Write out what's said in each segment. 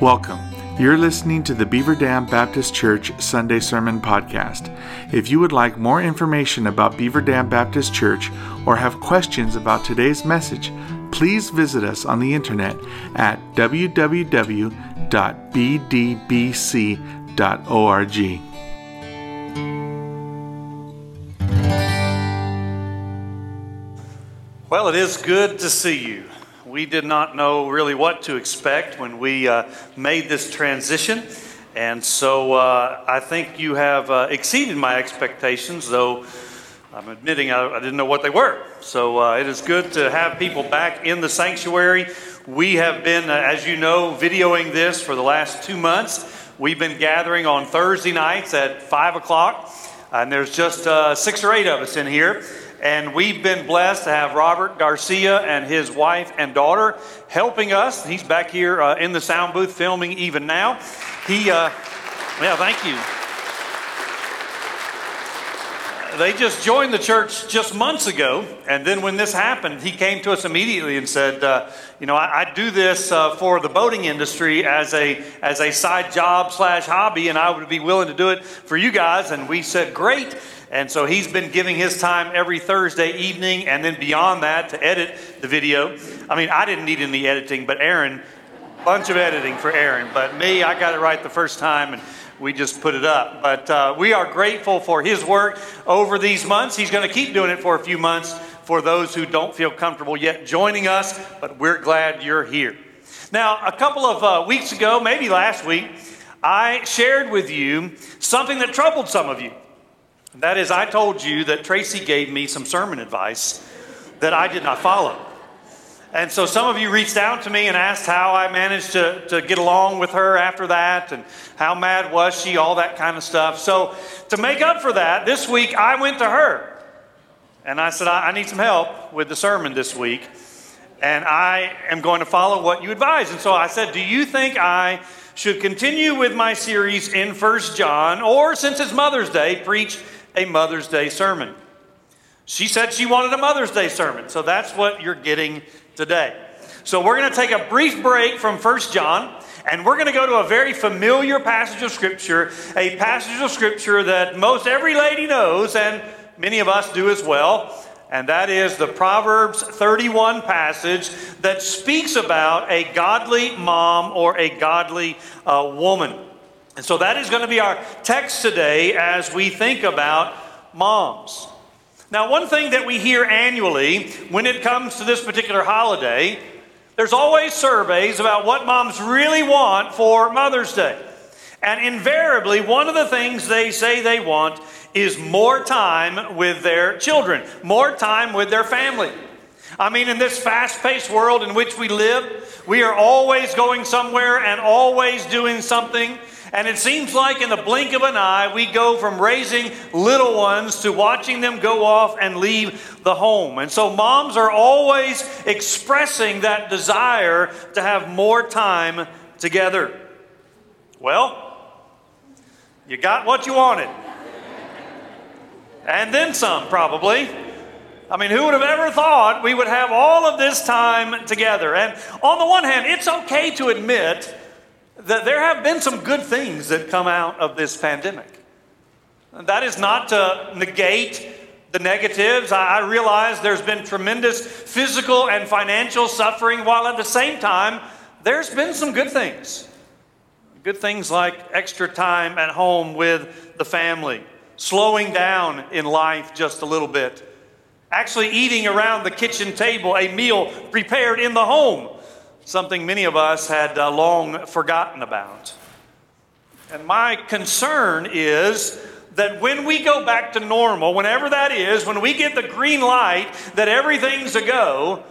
Welcome. You're listening to the Beaver Dam Baptist Church Sunday Sermon Podcast. If you would like more information about Beaver Dam Baptist Church or have questions about today's message, please visit us on the internet at www.bdbc.org. Well, it is good to see you. We did not know really what to expect when we uh, made this transition. And so uh, I think you have uh, exceeded my expectations, though I'm admitting I, I didn't know what they were. So uh, it is good to have people back in the sanctuary. We have been, uh, as you know, videoing this for the last two months. We've been gathering on Thursday nights at 5 o'clock, and there's just uh, six or eight of us in here. And we've been blessed to have Robert Garcia and his wife and daughter helping us. He's back here uh, in the sound booth filming even now. He, uh, yeah, thank you. They just joined the church just months ago, and then when this happened, he came to us immediately and said, uh, "You know, I, I do this uh, for the boating industry as a as a side job slash hobby, and I would be willing to do it for you guys." And we said, "Great." And so he's been giving his time every Thursday evening and then beyond that to edit the video. I mean, I didn't need any editing, but Aaron, bunch of editing for Aaron. But me, I got it right the first time and we just put it up. But uh, we are grateful for his work over these months. He's going to keep doing it for a few months for those who don't feel comfortable yet joining us, but we're glad you're here. Now, a couple of uh, weeks ago, maybe last week, I shared with you something that troubled some of you. That is, I told you that Tracy gave me some sermon advice that I did not follow. And so some of you reached out to me and asked how I managed to, to get along with her after that and how mad was she, all that kind of stuff. So to make up for that, this week I went to her and I said, I, I need some help with the sermon this week. And I am going to follow what you advise. And so I said, Do you think I should continue with my series in First John, or since it's Mother's Day, preach a Mother's Day sermon. She said she wanted a Mother's Day sermon, so that's what you're getting today. So we're going to take a brief break from First John, and we're going to go to a very familiar passage of Scripture, a passage of Scripture that most every lady knows, and many of us do as well. And that is the Proverbs 31 passage that speaks about a godly mom or a godly uh, woman. And so that is going to be our text today as we think about moms. Now, one thing that we hear annually when it comes to this particular holiday, there's always surveys about what moms really want for Mother's Day. And invariably, one of the things they say they want is more time with their children, more time with their family. I mean, in this fast paced world in which we live, we are always going somewhere and always doing something. And it seems like in the blink of an eye, we go from raising little ones to watching them go off and leave the home. And so moms are always expressing that desire to have more time together. Well, you got what you wanted. And then some, probably. I mean, who would have ever thought we would have all of this time together? And on the one hand, it's okay to admit that there have been some good things that come out of this pandemic. That is not to negate the negatives. I realize there's been tremendous physical and financial suffering, while at the same time, there's been some good things. Good things like extra time at home with the family, slowing down in life just a little bit, actually eating around the kitchen table a meal prepared in the home something many of us had uh, long forgotten about. And my concern is that when we go back to normal, whenever that is, when we get the green light that everything's a go,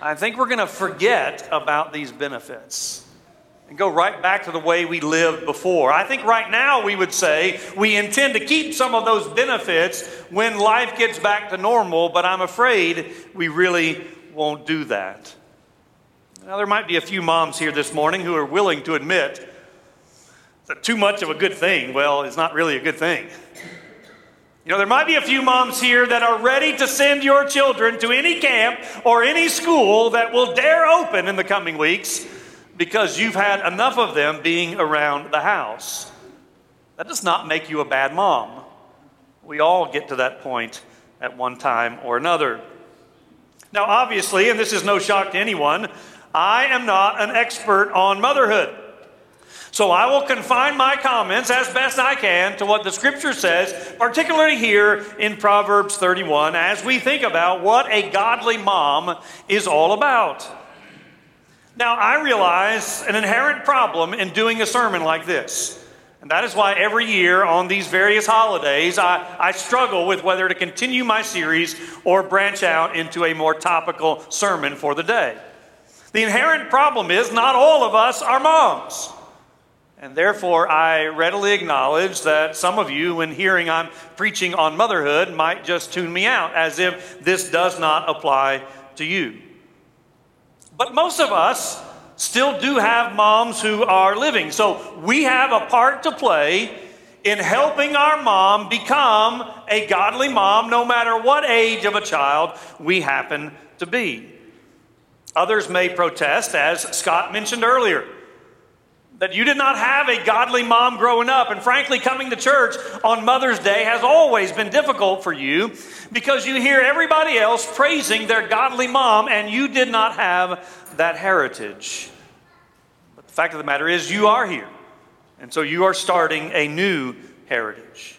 I think we're going to forget about these benefits and go right back to the way we lived before. I think right now we would say we intend to keep some of those benefits when life gets back to normal, but I'm afraid we really won't do that. Now, there might be a few moms here this morning who are willing to admit that too much of a good thing, well, is not really a good thing. You know, there might be a few moms here that are ready to send your children to any camp or any school that will dare open in the coming weeks, because you've had enough of them being around the house. That does not make you a bad mom. We all get to that point at one time or another. Now, obviously, and this is no shock to anyone, I am not an expert on motherhood. So I will confine my comments as best I can to what the scripture says, particularly here in Proverbs 31, as we think about what a godly mom is all about. Now, I realize an inherent problem in doing a sermon like this. And that is why every year on these various holidays, I, I struggle with whether to continue my series or branch out into a more topical sermon for the day. The inherent problem is not all of us are moms. And therefore, I readily acknowledge that some of you, when hearing I'm preaching on motherhood, might just tune me out as if this does not apply to you. But most of us still do have moms who are living. So we have a part to play in helping our mom become a godly mom, no matter what age of a child we happen to be. Others may protest, as Scott mentioned earlier that you did not have a godly mom growing up. And frankly, coming to church on Mother's Day has always been difficult for you because you hear everybody else praising their godly mom and you did not have that heritage. But the fact of the matter is, you are here. And so you are starting a new heritage.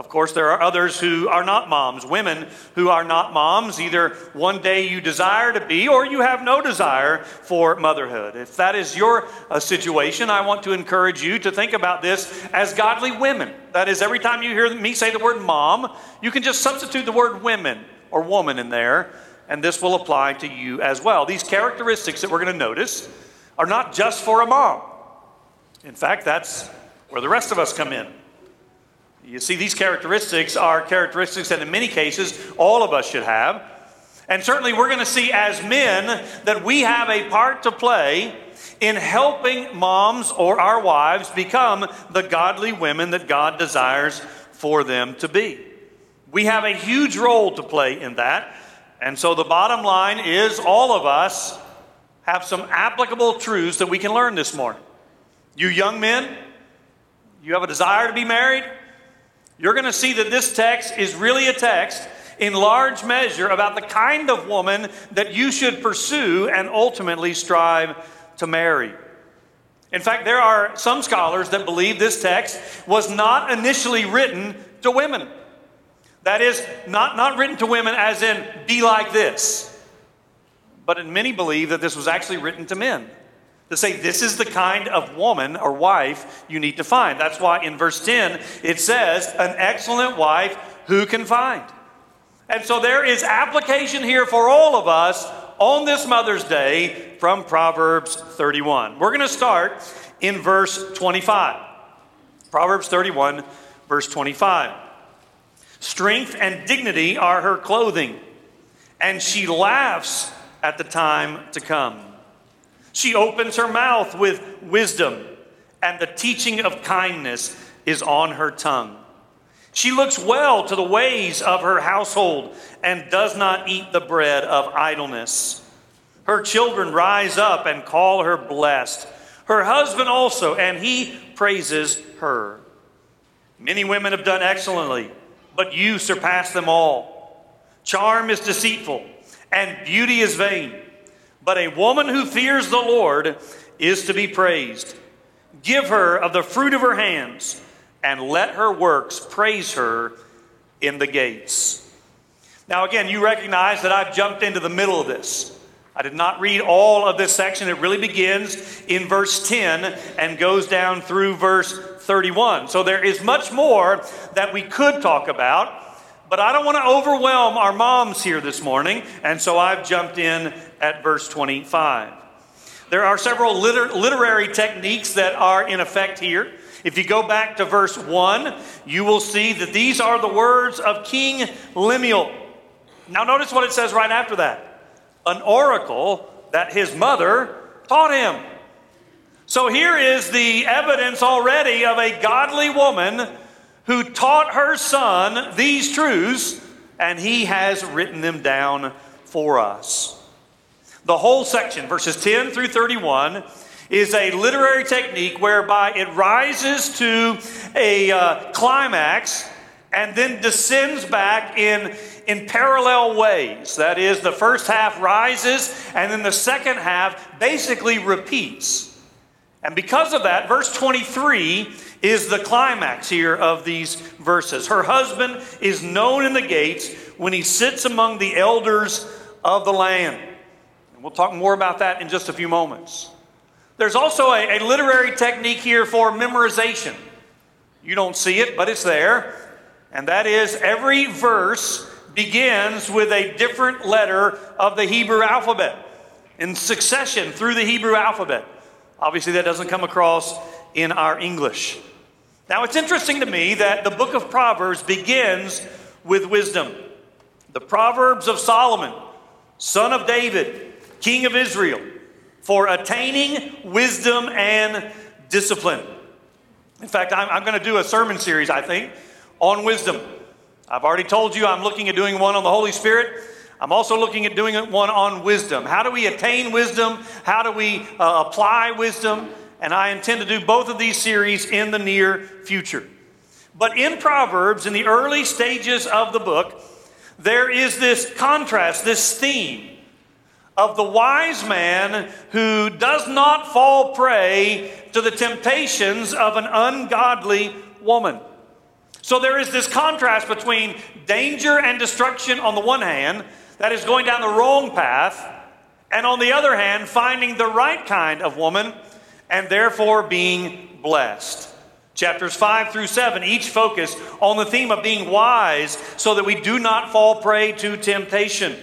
Of course, there are others who are not moms, women who are not moms. Either one day you desire to be or you have no desire for motherhood. If that is your uh, situation, I want to encourage you to think about this as godly women. That is, every time you hear me say the word mom, you can just substitute the word women or woman in there, and this will apply to you as well. These characteristics that we're going to notice are not just for a mom. In fact, that's where the rest of us come in. You see, these characteristics are characteristics that in many cases all of us should have. And certainly we're going to see as men that we have a part to play in helping moms or our wives become the godly women that God desires for them to be. We have a huge role to play in that. And so the bottom line is all of us have some applicable truths that we can learn this morning. You young men, you have a desire to be married? You're going to see that this text is really a text in large measure about the kind of woman that you should pursue and ultimately strive to marry. In fact, there are some scholars that believe this text was not initially written to women. That is, not, not written to women as in, be like this. But many believe that this was actually written to men to say this is the kind of woman or wife you need to find. That's why in verse 10 it says, An excellent wife who can find. And so there is application here for all of us on this Mother's Day from Proverbs 31. We're going to start in verse 25. Proverbs 31, verse 25. Strength and dignity are her clothing, and she laughs at the time to come. She opens her mouth with wisdom, and the teaching of kindness is on her tongue. She looks well to the ways of her household and does not eat the bread of idleness. Her children rise up and call her blessed. Her husband also, and he praises her. Many women have done excellently, but you surpass them all. Charm is deceitful, and beauty is vain. But a woman who fears the Lord is to be praised. Give her of the fruit of her hands, and let her works praise her in the gates. Now, again, you recognize that I've jumped into the middle of this. I did not read all of this section. It really begins in verse 10 and goes down through verse 31. So there is much more that we could talk about, but I don't want to overwhelm our moms here this morning, and so I've jumped in at verse 25. There are several liter- literary techniques that are in effect here. If you go back to verse 1, you will see that these are the words of King Lemuel. Now, notice what it says right after that an oracle that his mother taught him. So, here is the evidence already of a godly woman who taught her son these truths, and he has written them down for us. The whole section, verses 10 through 31, is a literary technique whereby it rises to a uh, climax and then descends back in, in parallel ways. That is, the first half rises, and then the second half basically repeats. And because of that, verse 23 is the climax here of these verses. Her husband is known in the gates when he sits among the elders of the land. And we'll talk more about that in just a few moments. There's also a, a literary technique here for memorization. You don't see it, but it's there. And that is every verse begins with a different letter of the Hebrew alphabet in succession through the Hebrew alphabet. Obviously, that doesn't come across in our English. Now, it's interesting to me that the book of Proverbs begins with wisdom. The Proverbs of Solomon, son of David, king of Israel, for attaining wisdom and discipline. In fact, I'm, I'm going to do a sermon series, I think, on wisdom. I've already told you I'm looking at doing one on the Holy Spirit. I'm also looking at doing one on wisdom. How do we attain wisdom? How do we uh, apply wisdom? And I intend to do both of these series in the near future. But in Proverbs, in the early stages of the book, there is this contrast, this theme of the wise man who does not fall prey to the temptations of an ungodly woman. So there is this contrast between danger and destruction on the one hand that is going down the wrong path, and on the other hand, finding the right kind of woman and therefore being blessed. Chapters 5 through 7 each focus on the theme of being wise so that we do not fall prey to temptation.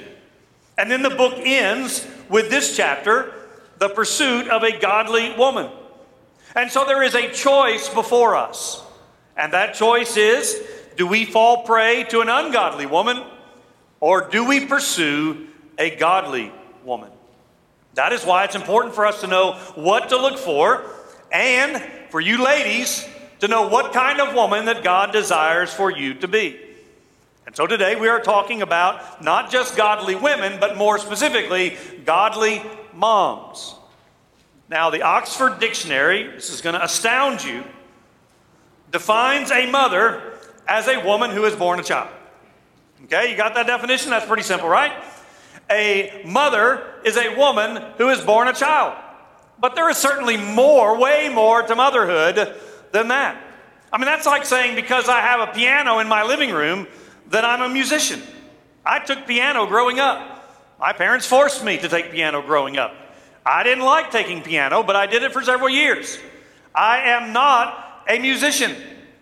And then the book ends with this chapter the pursuit of a godly woman. And so there is a choice before us. And that choice is do we fall prey to an ungodly woman or do we pursue a godly woman? That is why it's important for us to know what to look for and for you ladies to know what kind of woman that God desires for you to be. And so today we are talking about not just godly women, but more specifically, godly moms. Now, the Oxford Dictionary, this is going to astound you, defines a mother as a woman who has born a child. Okay, you got that definition? That's pretty simple, right? A mother is a woman who has born a child. But there is certainly more, way more to motherhood than that. I mean, that's like saying because I have a piano in my living room that I'm a musician. I took piano growing up. My parents forced me to take piano growing up. I didn't like taking piano, but I did it for several years. I am not a musician,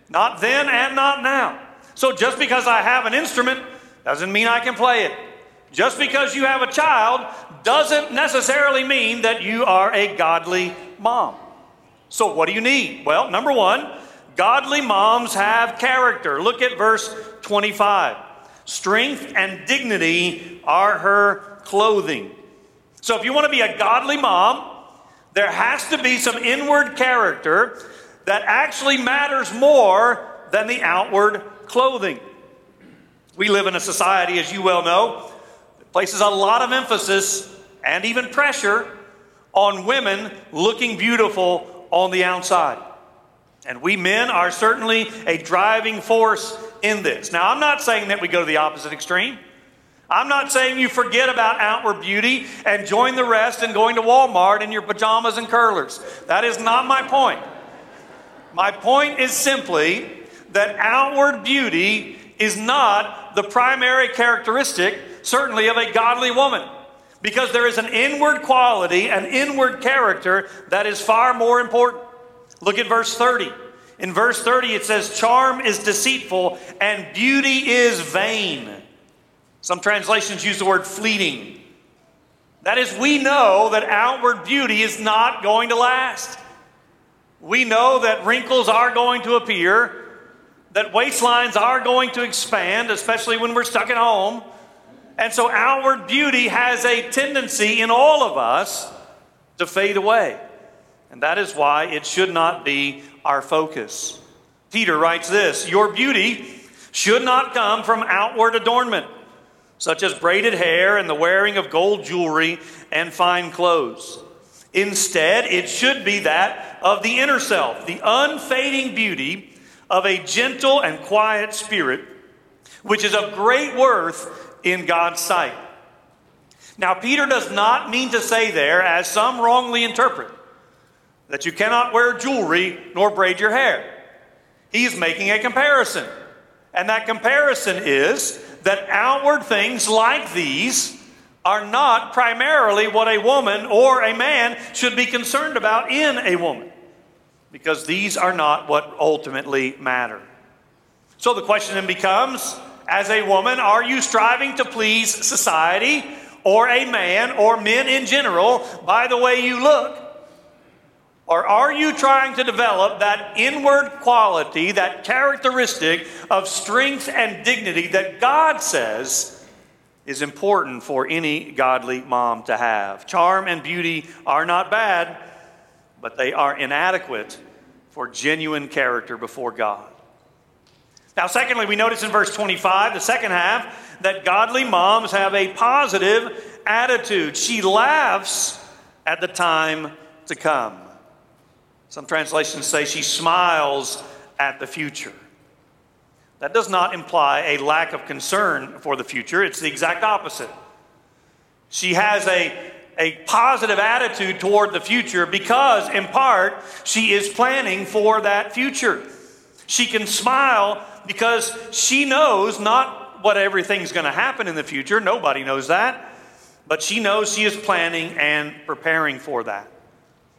not then and not now. So just because I have an instrument doesn't mean I can play it. Just because you have a child doesn't necessarily mean that you are a godly mom. So, what do you need? Well, number one, godly moms have character. Look at verse 25. Strength and dignity are her clothing. So, if you want to be a godly mom, there has to be some inward character that actually matters more than the outward clothing. We live in a society, as you well know, places a lot of emphasis and even pressure on women looking beautiful on the outside. And we men are certainly a driving force in this. Now, I'm not saying that we go to the opposite extreme. I'm not saying you forget about outward beauty and join the rest in going to Walmart in your pajamas and curlers. That is not my point. My point is simply that outward beauty is not the primary characteristic, certainly, of a godly woman. Because there is an inward quality, an inward character that is far more important. Look at verse 30. In verse 30, it says, Charm is deceitful and beauty is vain. Some translations use the word fleeting. That is, we know that outward beauty is not going to last. We know that wrinkles are going to appear that waistlines are going to expand, especially when we're stuck at home. And so outward beauty has a tendency in all of us to fade away. And that is why it should not be our focus. Peter writes this Your beauty should not come from outward adornment, such as braided hair and the wearing of gold jewelry and fine clothes. Instead, it should be that of the inner self, the unfading beauty of a gentle and quiet spirit, which is of great worth in God's sight. Now, Peter does not mean to say there, as some wrongly interpret, that you cannot wear jewelry nor braid your hair. He's making a comparison. And that comparison is that outward things like these are not primarily what a woman or a man should be concerned about in a woman, because these are not what ultimately matter. So the question then becomes as a woman, are you striving to please society or a man or men in general by the way you look? Or are you trying to develop that inward quality, that characteristic of strength and dignity that God says is important for any godly mom to have. Charm and beauty are not bad, but they are inadequate for genuine character before God. Now, secondly, we notice in verse 25, the second half, that godly moms have a positive attitude. She laughs at the time to come. Some translations say she smiles at the future. That does not imply a lack of concern for the future, it's the exact opposite. She has a, a positive attitude toward the future because, in part, she is planning for that future. She can smile because she knows not what everything's going to happen in the future. Nobody knows that. But she knows she is planning and preparing for that.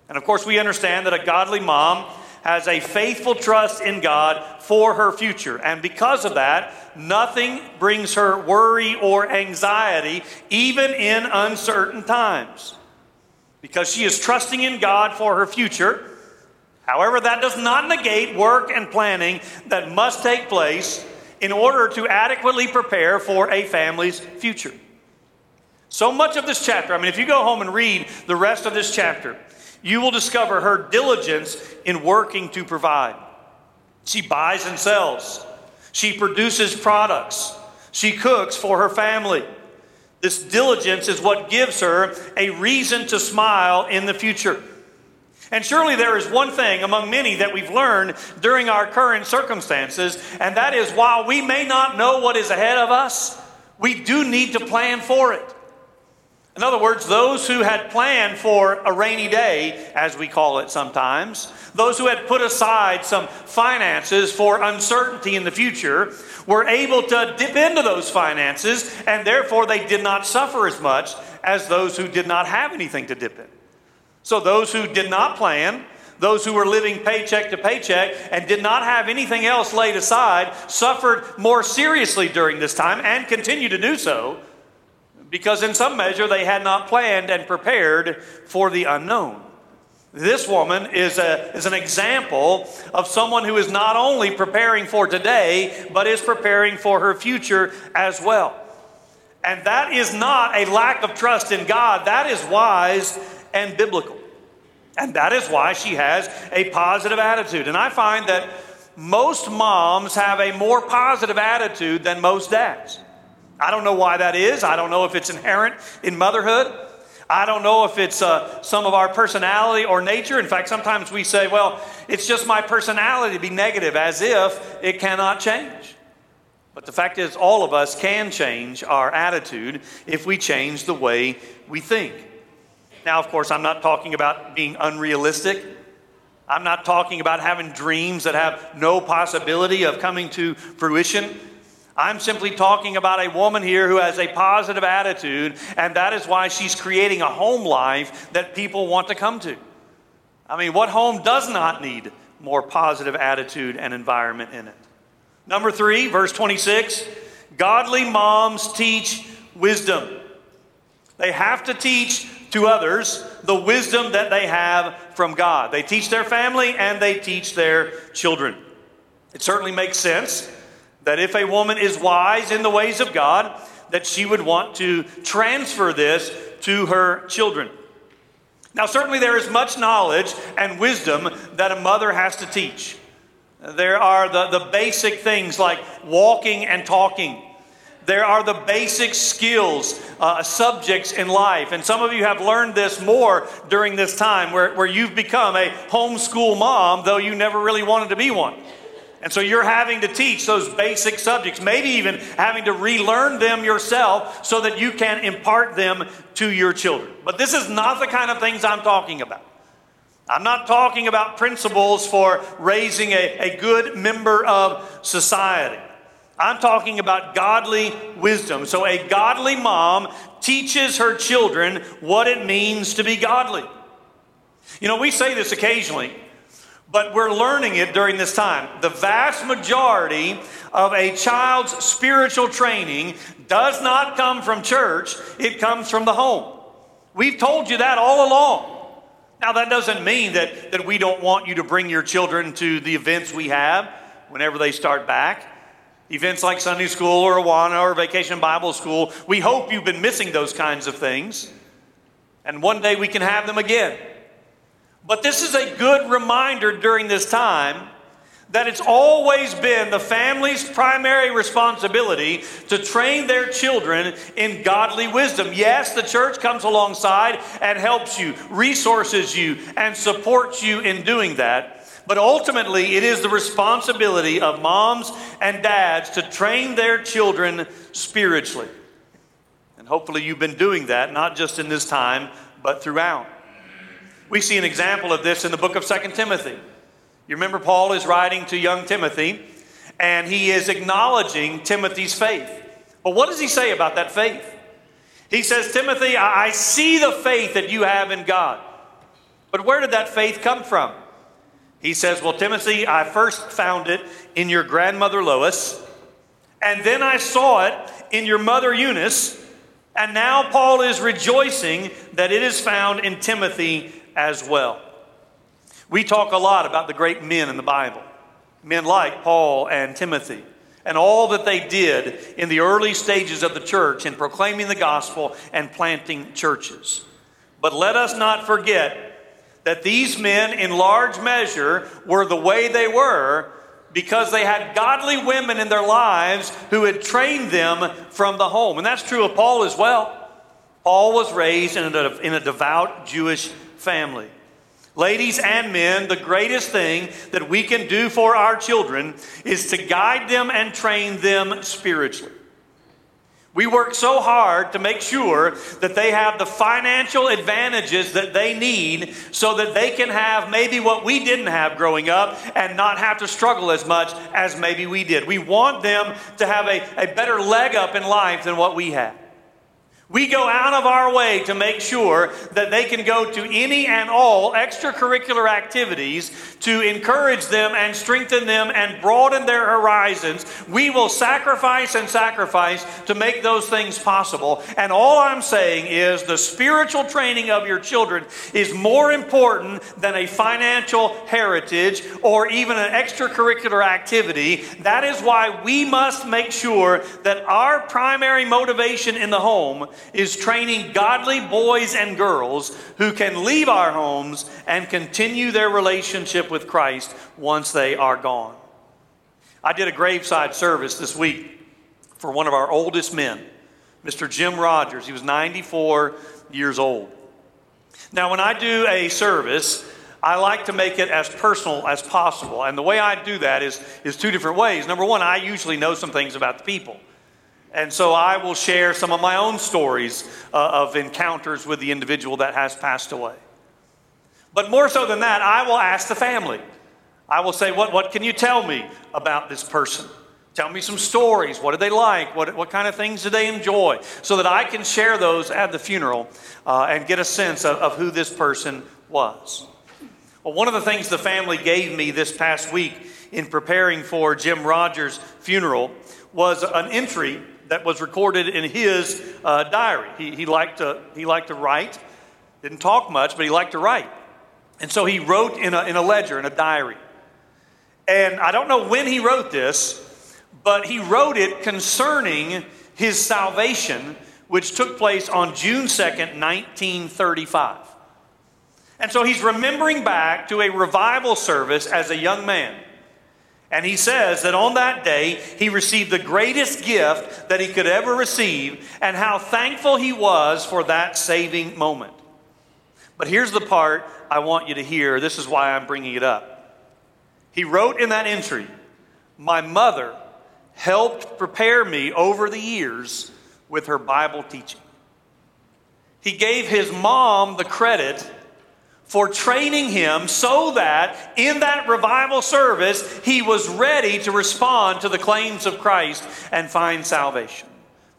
And of course, we understand that a godly mom has a faithful trust in God for her future. And because of that, nothing brings her worry or anxiety, even in uncertain times. Because she is trusting in God for her future. However, that does not negate work and planning that must take place in order to adequately prepare for a family's future. So much of this chapter, I mean, if you go home and read the rest of this chapter, you will discover her diligence in working to provide. She buys and sells, she produces products, she cooks for her family. This diligence is what gives her a reason to smile in the future. And surely there is one thing among many that we've learned during our current circumstances, and that is while we may not know what is ahead of us, we do need to plan for it. In other words, those who had planned for a rainy day, as we call it sometimes, those who had put aside some finances for uncertainty in the future, were able to dip into those finances, and therefore they did not suffer as much as those who did not have anything to dip in. So, those who did not plan, those who were living paycheck to paycheck and did not have anything else laid aside, suffered more seriously during this time and continue to do so because in some measure they had not planned and prepared for the unknown. This woman is, a, is an example of someone who is not only preparing for today, but is preparing for her future as well. And that is not a lack of trust in God, that is wise and biblical. And that is why she has a positive attitude. And I find that most moms have a more positive attitude than most dads. I don't know why that is. I don't know if it's inherent in motherhood. I don't know if it's uh, some of our personality or nature. In fact, sometimes we say, well, it's just my personality to be negative, as if it cannot change. But the fact is, all of us can change our attitude if we change the way we think. Now, of course, I'm not talking about being unrealistic. I'm not talking about having dreams that have no possibility of coming to fruition. I'm simply talking about a woman here who has a positive attitude, and that is why she's creating a home life that people want to come to. I mean, what home does not need more positive attitude and environment in it? Number three, verse 26 godly moms teach wisdom. They have to teach to others the wisdom that they have from God. They teach their family and they teach their children. It certainly makes sense that if a woman is wise in the ways of God, that she would want to transfer this to her children. Now, certainly there is much knowledge and wisdom that a mother has to teach. There are the, the basic things like walking and talking. There are the basic skills, uh, subjects in life. And some of you have learned this more during this time where, where you've become a homeschool mom, though you never really wanted to be one. And so you're having to teach those basic subjects, maybe even having to relearn them yourself so that you can impart them to your children. But this is not the kind of things I'm talking about. I'm not talking about principles for raising a, a good member of society. I'm talking about godly wisdom. So, a godly mom teaches her children what it means to be godly. You know, we say this occasionally, but we're learning it during this time. The vast majority of a child's spiritual training does not come from church, it comes from the home. We've told you that all along. Now, that doesn't mean that, that we don't want you to bring your children to the events we have whenever they start back. Events like Sunday school or Awana or Vacation Bible School. We hope you've been missing those kinds of things. And one day we can have them again. But this is a good reminder during this time that it's always been the family's primary responsibility to train their children in godly wisdom. Yes, the church comes alongside and helps you, resources you, and supports you in doing that. But ultimately, it is the responsibility of moms and dads to train their children spiritually. And hopefully, you've been doing that, not just in this time, but throughout. We see an example of this in the book of Second Timothy. You remember, Paul is writing to young Timothy, and he is acknowledging Timothy's faith. But what does he say about that faith? He says, Timothy, I see the faith that you have in God. But where did that faith come from? He says, Well, Timothy, I first found it in your grandmother Lois, and then I saw it in your mother Eunice, and now Paul is rejoicing that it is found in Timothy as well. We talk a lot about the great men in the Bible, men like Paul and Timothy, and all that they did in the early stages of the church in proclaiming the gospel and planting churches. But let us not forget that these men, in large measure, were the way they were because they had godly women in their lives who had trained them from the home. And that's true of Paul as well. Paul was raised in a, in a devout Jewish family. Ladies and men, the greatest thing that we can do for our children is to guide them and train them spiritually. We work so hard to make sure that they have the financial advantages that they need so that they can have maybe what we didn't have growing up and not have to struggle as much as maybe we did. We want them to have a, a better leg up in life than what we had. We go out of our way to make sure that they can go to any and all extracurricular activities to encourage them and strengthen them and broaden their horizons. We will sacrifice and sacrifice to make those things possible. And all I'm saying is the spiritual training of your children is more important than a financial heritage or even an extracurricular activity. That is why we must make sure that our primary motivation in the home is training godly boys and girls who can leave our homes and continue their relationship with Christ once they are gone. I did a graveside service this week for one of our oldest men, Mr. Jim Rogers. He was 94 years old. Now, when I do a service, I like to make it as personal as possible. And the way I do that is, is two different ways. Number one, I usually know some things about the people. And so I will share some of my own stories uh, of encounters with the individual that has passed away. But more so than that, I will ask the family. I will say, What, what can you tell me about this person? Tell me some stories. What did they like? What, what kind of things did they enjoy? So that I can share those at the funeral uh, and get a sense of, of who this person was. Well, one of the things the family gave me this past week in preparing for Jim Rogers' funeral was an entry that was recorded in his uh, diary. He, he, liked to, he liked to write, didn't talk much, but he liked to write. And so he wrote in a, in a ledger, in a diary. And I don't know when he wrote this, but he wrote it concerning his salvation, which took place on June 2nd, 1935. And so he's remembering back to a revival service as a young man. And he says that on that day, he received the greatest gift that he could ever receive, and how thankful he was for that saving moment. But here's the part I want you to hear. This is why I'm bringing it up. He wrote in that entry, My mother helped prepare me over the years with her Bible teaching. He gave his mom the credit for training him so that in that revival service he was ready to respond to the claims of Christ and find salvation.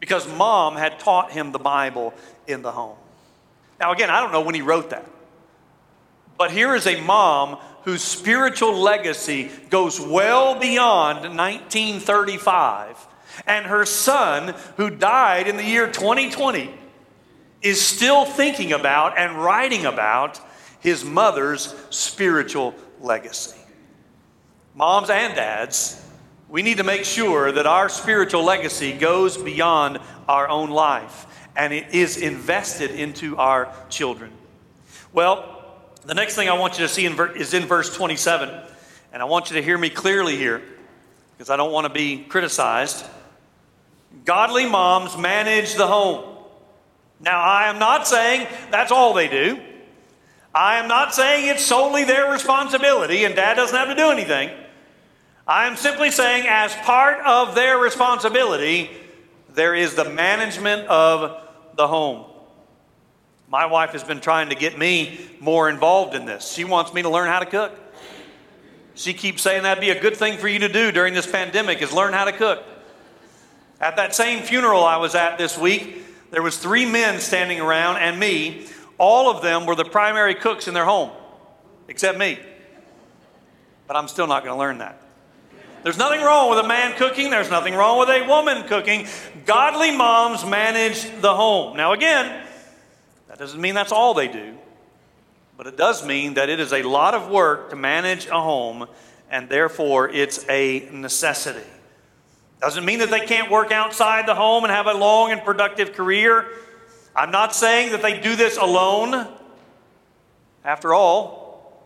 Because mom had taught him the Bible in the home. Now, again, I don't know when he wrote that, but here is a mom whose spiritual legacy goes well beyond 1935, and her son, who died in the year 2020, is still thinking about and writing about his mother's spiritual legacy. Moms and dads, we need to make sure that our spiritual legacy goes beyond our own life and it is invested into our children. Well, the next thing I want you to see in ver- is in verse 27, and I want you to hear me clearly here because I don't want to be criticized. Godly moms manage the home. Now, I am not saying that's all they do. I am not saying it's solely their responsibility and dad doesn't have to do anything. I am simply saying, as part of their responsibility, there is the management of the home. My wife has been trying to get me more involved in this. She wants me to learn how to cook. She keeps saying that'd be a good thing for you to do during this pandemic is learn how to cook. At that same funeral I was at this week, there was three men standing around and me. All of them were the primary cooks in their home, except me. But I'm still not going to learn that. There's nothing wrong with a man cooking. There's nothing wrong with a woman cooking. Godly moms manage the home. Now, again, that doesn't mean that's all they do, but it does mean that it is a lot of work to manage a home, and therefore it's a necessity. Doesn't mean that they can't work outside the home and have a long and productive career. I'm not saying that they do this alone. After all,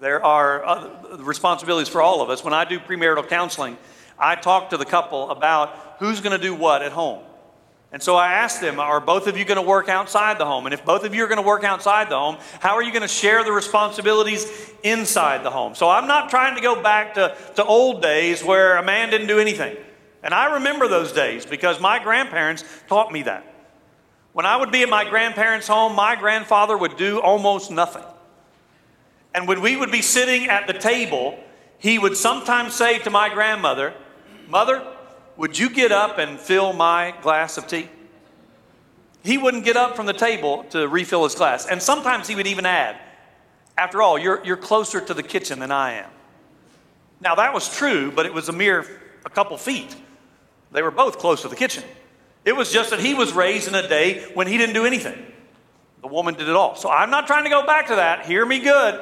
there are responsibilities for all of us. When I do premarital counseling, I talk to the couple about who's going to do what at home. And so I asked them, Are both of you going to work outside the home? And if both of you are going to work outside the home, how are you going to share the responsibilities inside the home? So I'm not trying to go back to, to old days where a man didn't do anything. And I remember those days because my grandparents taught me that. When I would be at my grandparents' home, my grandfather would do almost nothing. And when we would be sitting at the table, he would sometimes say to my grandmother, Mother, would you get up and fill my glass of tea? He wouldn't get up from the table to refill his glass. And sometimes he would even add, After all, you're, you're closer to the kitchen than I am. Now, that was true, but it was a mere a couple feet. They were both close to the kitchen. It was just that he was raised in a day when he didn't do anything. The woman did it all. So I'm not trying to go back to that. Hear me good.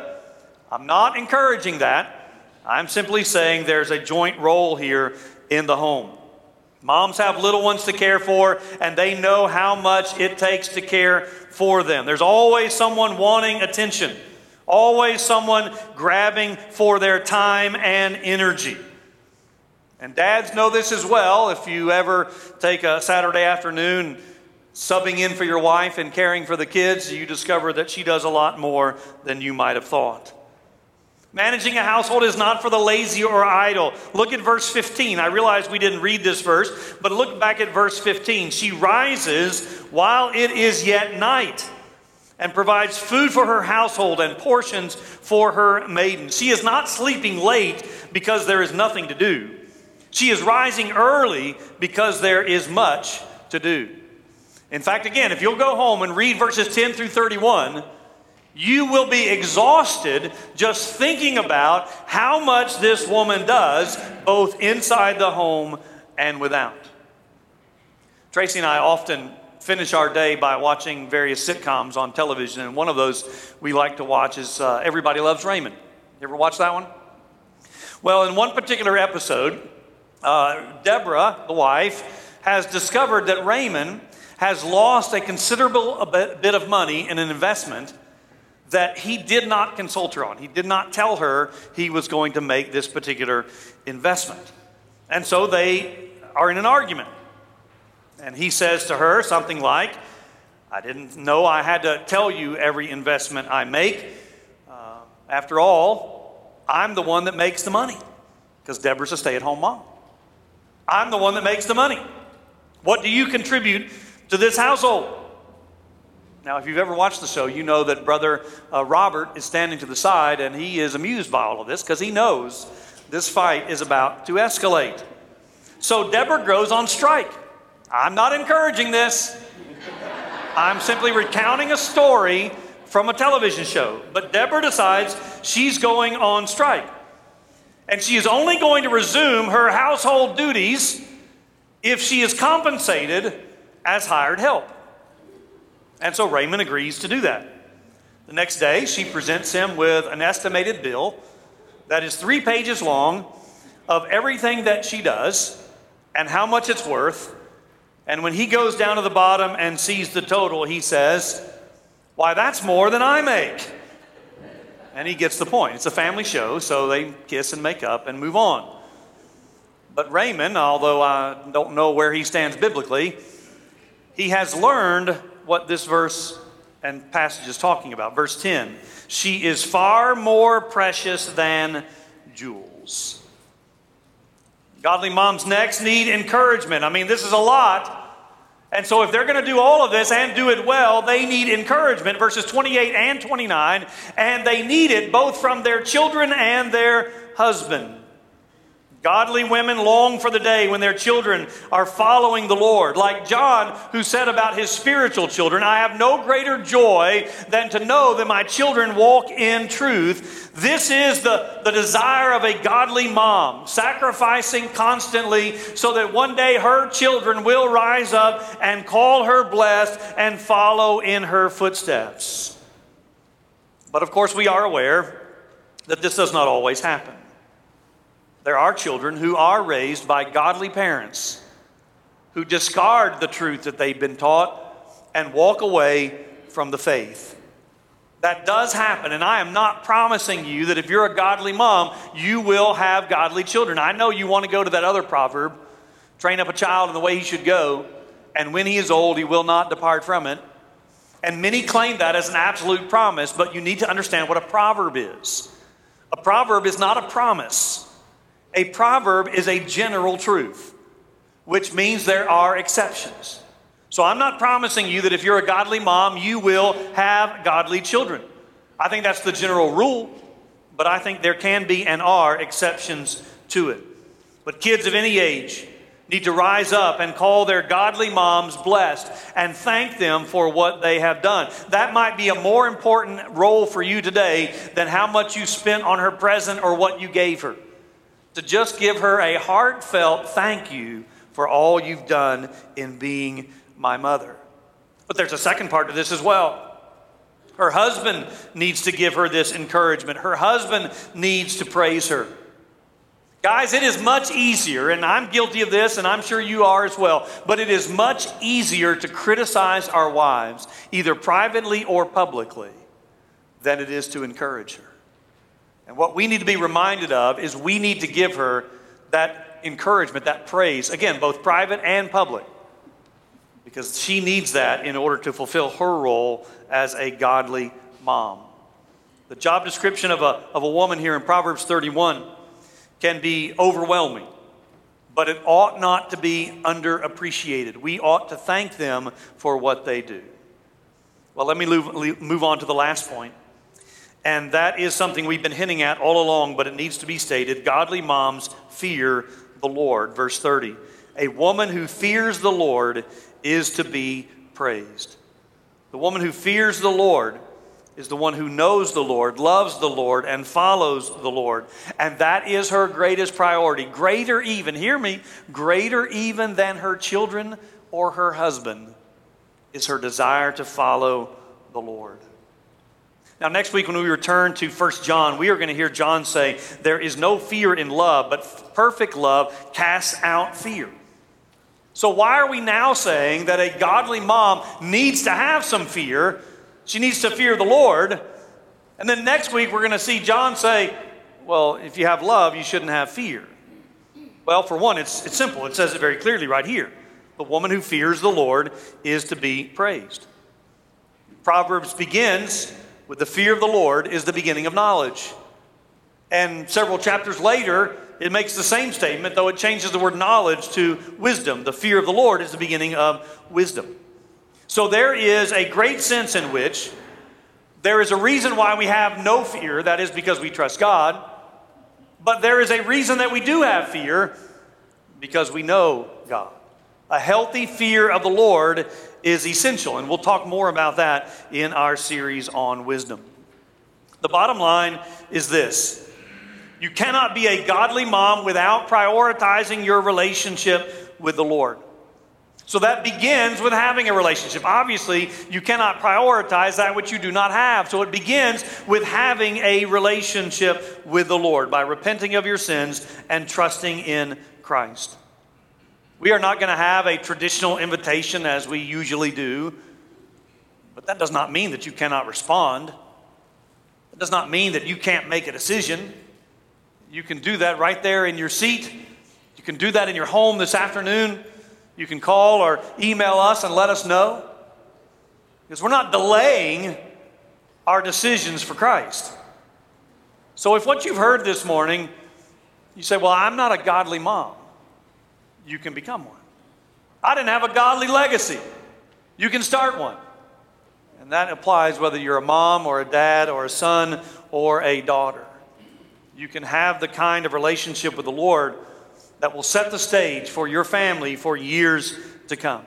I'm not encouraging that. I'm simply saying there's a joint role here in the home. Moms have little ones to care for, and they know how much it takes to care for them. There's always someone wanting attention, always someone grabbing for their time and energy. And dads know this as well. If you ever take a Saturday afternoon subbing in for your wife and caring for the kids, you discover that she does a lot more than you might have thought. Managing a household is not for the lazy or idle. Look at verse 15. I realize we didn't read this verse, but look back at verse 15. She rises while it is yet night and provides food for her household and portions for her maidens. She is not sleeping late because there is nothing to do. She is rising early because there is much to do. In fact, again, if you'll go home and read verses 10 through 31, you will be exhausted just thinking about how much this woman does, both inside the home and without. Tracy and I often finish our day by watching various sitcoms on television, and one of those we like to watch is uh, Everybody Loves Raymond. You ever watch that one? Well, in one particular episode, uh, Deborah, the wife, has discovered that Raymond has lost a considerable bit of money in an investment that he did not consult her on. He did not tell her he was going to make this particular investment. And so they are in an argument. And he says to her something like, I didn't know I had to tell you every investment I make. Uh, after all, I'm the one that makes the money because Deborah's a stay at home mom. I'm the one that makes the money. What do you contribute to this household? Now, if you've ever watched the show, you know that Brother uh, Robert is standing to the side and he is amused by all of this because he knows this fight is about to escalate. So Deborah goes on strike. I'm not encouraging this. I'm simply recounting a story from a television show. But Deborah decides she's going on strike. And she is only going to resume her household duties if she is compensated as hired help. And so Raymond agrees to do that. The next day, she presents him with an estimated bill that is three pages long of everything that she does and how much it's worth. And when he goes down to the bottom and sees the total, he says, Why, that's more than I make. And he gets the point. It's a family show, so they kiss and make up and move on. But Raymond, although I don't know where he stands biblically, he has learned what this verse and passage is talking about. Verse 10 She is far more precious than jewels. Godly moms next need encouragement. I mean, this is a lot. And so, if they're going to do all of this and do it well, they need encouragement, verses 28 and 29, and they need it both from their children and their husband. Godly women long for the day when their children are following the Lord. Like John, who said about his spiritual children, I have no greater joy than to know that my children walk in truth. This is the, the desire of a godly mom, sacrificing constantly so that one day her children will rise up and call her blessed and follow in her footsteps. But of course, we are aware that this does not always happen. There are children who are raised by godly parents who discard the truth that they've been taught and walk away from the faith. That does happen, and I am not promising you that if you're a godly mom, you will have godly children. I know you want to go to that other proverb train up a child in the way he should go, and when he is old, he will not depart from it. And many claim that as an absolute promise, but you need to understand what a proverb is. A proverb is not a promise. A proverb is a general truth, which means there are exceptions. So I'm not promising you that if you're a godly mom, you will have godly children. I think that's the general rule, but I think there can be and are exceptions to it. But kids of any age need to rise up and call their godly moms blessed and thank them for what they have done. That might be a more important role for you today than how much you spent on her present or what you gave her to just give her a heartfelt thank you for all you've done in being my mother. But there's a second part to this as well. Her husband needs to give her this encouragement. Her husband needs to praise her. Guys, it is much easier, and I'm guilty of this, and I'm sure you are as well, but it is much easier to criticize our wives, either privately or publicly, than it is to encourage her. And what we need to be reminded of is we need to give her that encouragement, that praise, again, both private and public, because she needs that in order to fulfill her role as a godly mom. The job description of a, of a woman here in Proverbs 31 can be overwhelming, but it ought not to be underappreciated. We ought to thank them for what they do. Well, let me move, move on to the last point. And that is something we've been hinting at all along, but it needs to be stated. Godly moms fear the Lord. Verse 30. A woman who fears the Lord is to be praised. The woman who fears the Lord is the one who knows the Lord, loves the Lord, and follows the Lord. And that is her greatest priority. Greater even, hear me, greater even than her children or her husband is her desire to follow the Lord. Now, next week, when we return to 1 John, we are going to hear John say, There is no fear in love, but perfect love casts out fear. So, why are we now saying that a godly mom needs to have some fear? She needs to fear the Lord, And then next week, we're going to see John say, well, if you have love, you shouldn't have fear. Well, for one, it's, it's simple. It says it very clearly right here. The woman who fears the Lord is to be praised. Proverbs begins with the fear of the Lord is the beginning of knowledge. And several chapters later, it makes the same statement, though it changes the word knowledge to wisdom. The fear of the Lord is the beginning of wisdom. So there is a great sense in which there is a reason why we have no fear, that is because we trust God. But there is a reason that we do have fear, because we know God. A healthy fear of the Lord is essential, and we'll talk more about that in our series on wisdom. The bottom line is this you cannot be a godly mom without prioritizing your relationship with the Lord. So that begins with having a relationship. Obviously, you cannot prioritize that which you do not have. So it begins with having a relationship with the Lord by repenting of your sins and trusting in Christ. We are not going to have a traditional invitation as we usually do, but that does not mean that you cannot respond. It does not mean that you can't make a decision. You can do that right there in your seat. You can do that in your home this afternoon. You can call or email us and let us know. Because we're not delaying our decisions for Christ. So if what you've heard this morning, you say, Well, I'm not a godly mom, you can become one. I didn't have a godly legacy, you can start one. And that applies whether you're a mom or a dad or a son or a daughter. You can have the kind of relationship with the Lord that will set the stage for your family for years to come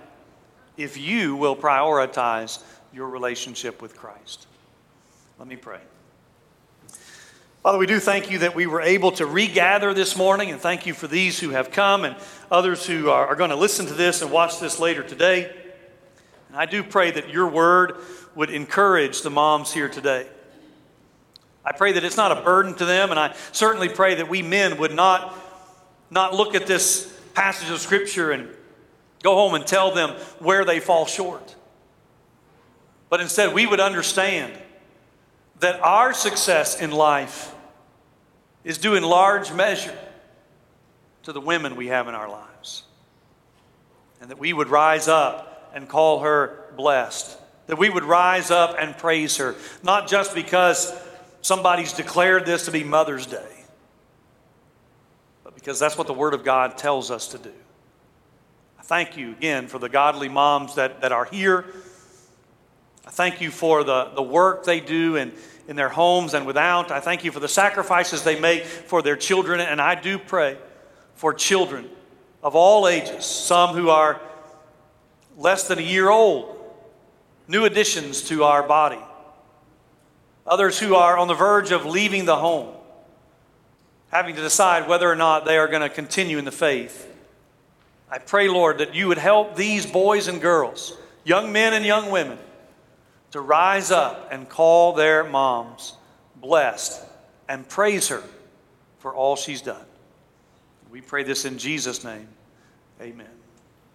if you will prioritize your relationship with Christ. Let me pray. Father, we do thank you that we were able to regather this morning, and thank you for these who have come and others who are, are going to listen to this and watch this later today. And I do pray that your word would encourage the moms here today. I pray that it's not a burden to them, and I certainly pray that we men would not not look at this passage of Scripture and go home and tell them where they fall short. But instead, we would understand that our success in life is due in large measure to the women we have in our lives. And that we would rise up and call her blessed. That we would rise up and praise her, not just because somebody's declared this to be Mother's Day but because that's what the Word of God tells us to do. I thank you again for the godly moms that, that are here. I thank you for the, the work they do in, in their homes and without. I thank you for the sacrifices they make for their children. And I do pray for children of all ages, some who are less than a year old, new additions to our body, others who are on the verge of leaving the home having to decide whether or not they are going to continue in the faith. I pray, Lord, that you would help these boys and girls, young men and young women, to rise up and call their moms blessed and praise her for all she's done. We pray this in Jesus' name. Amen.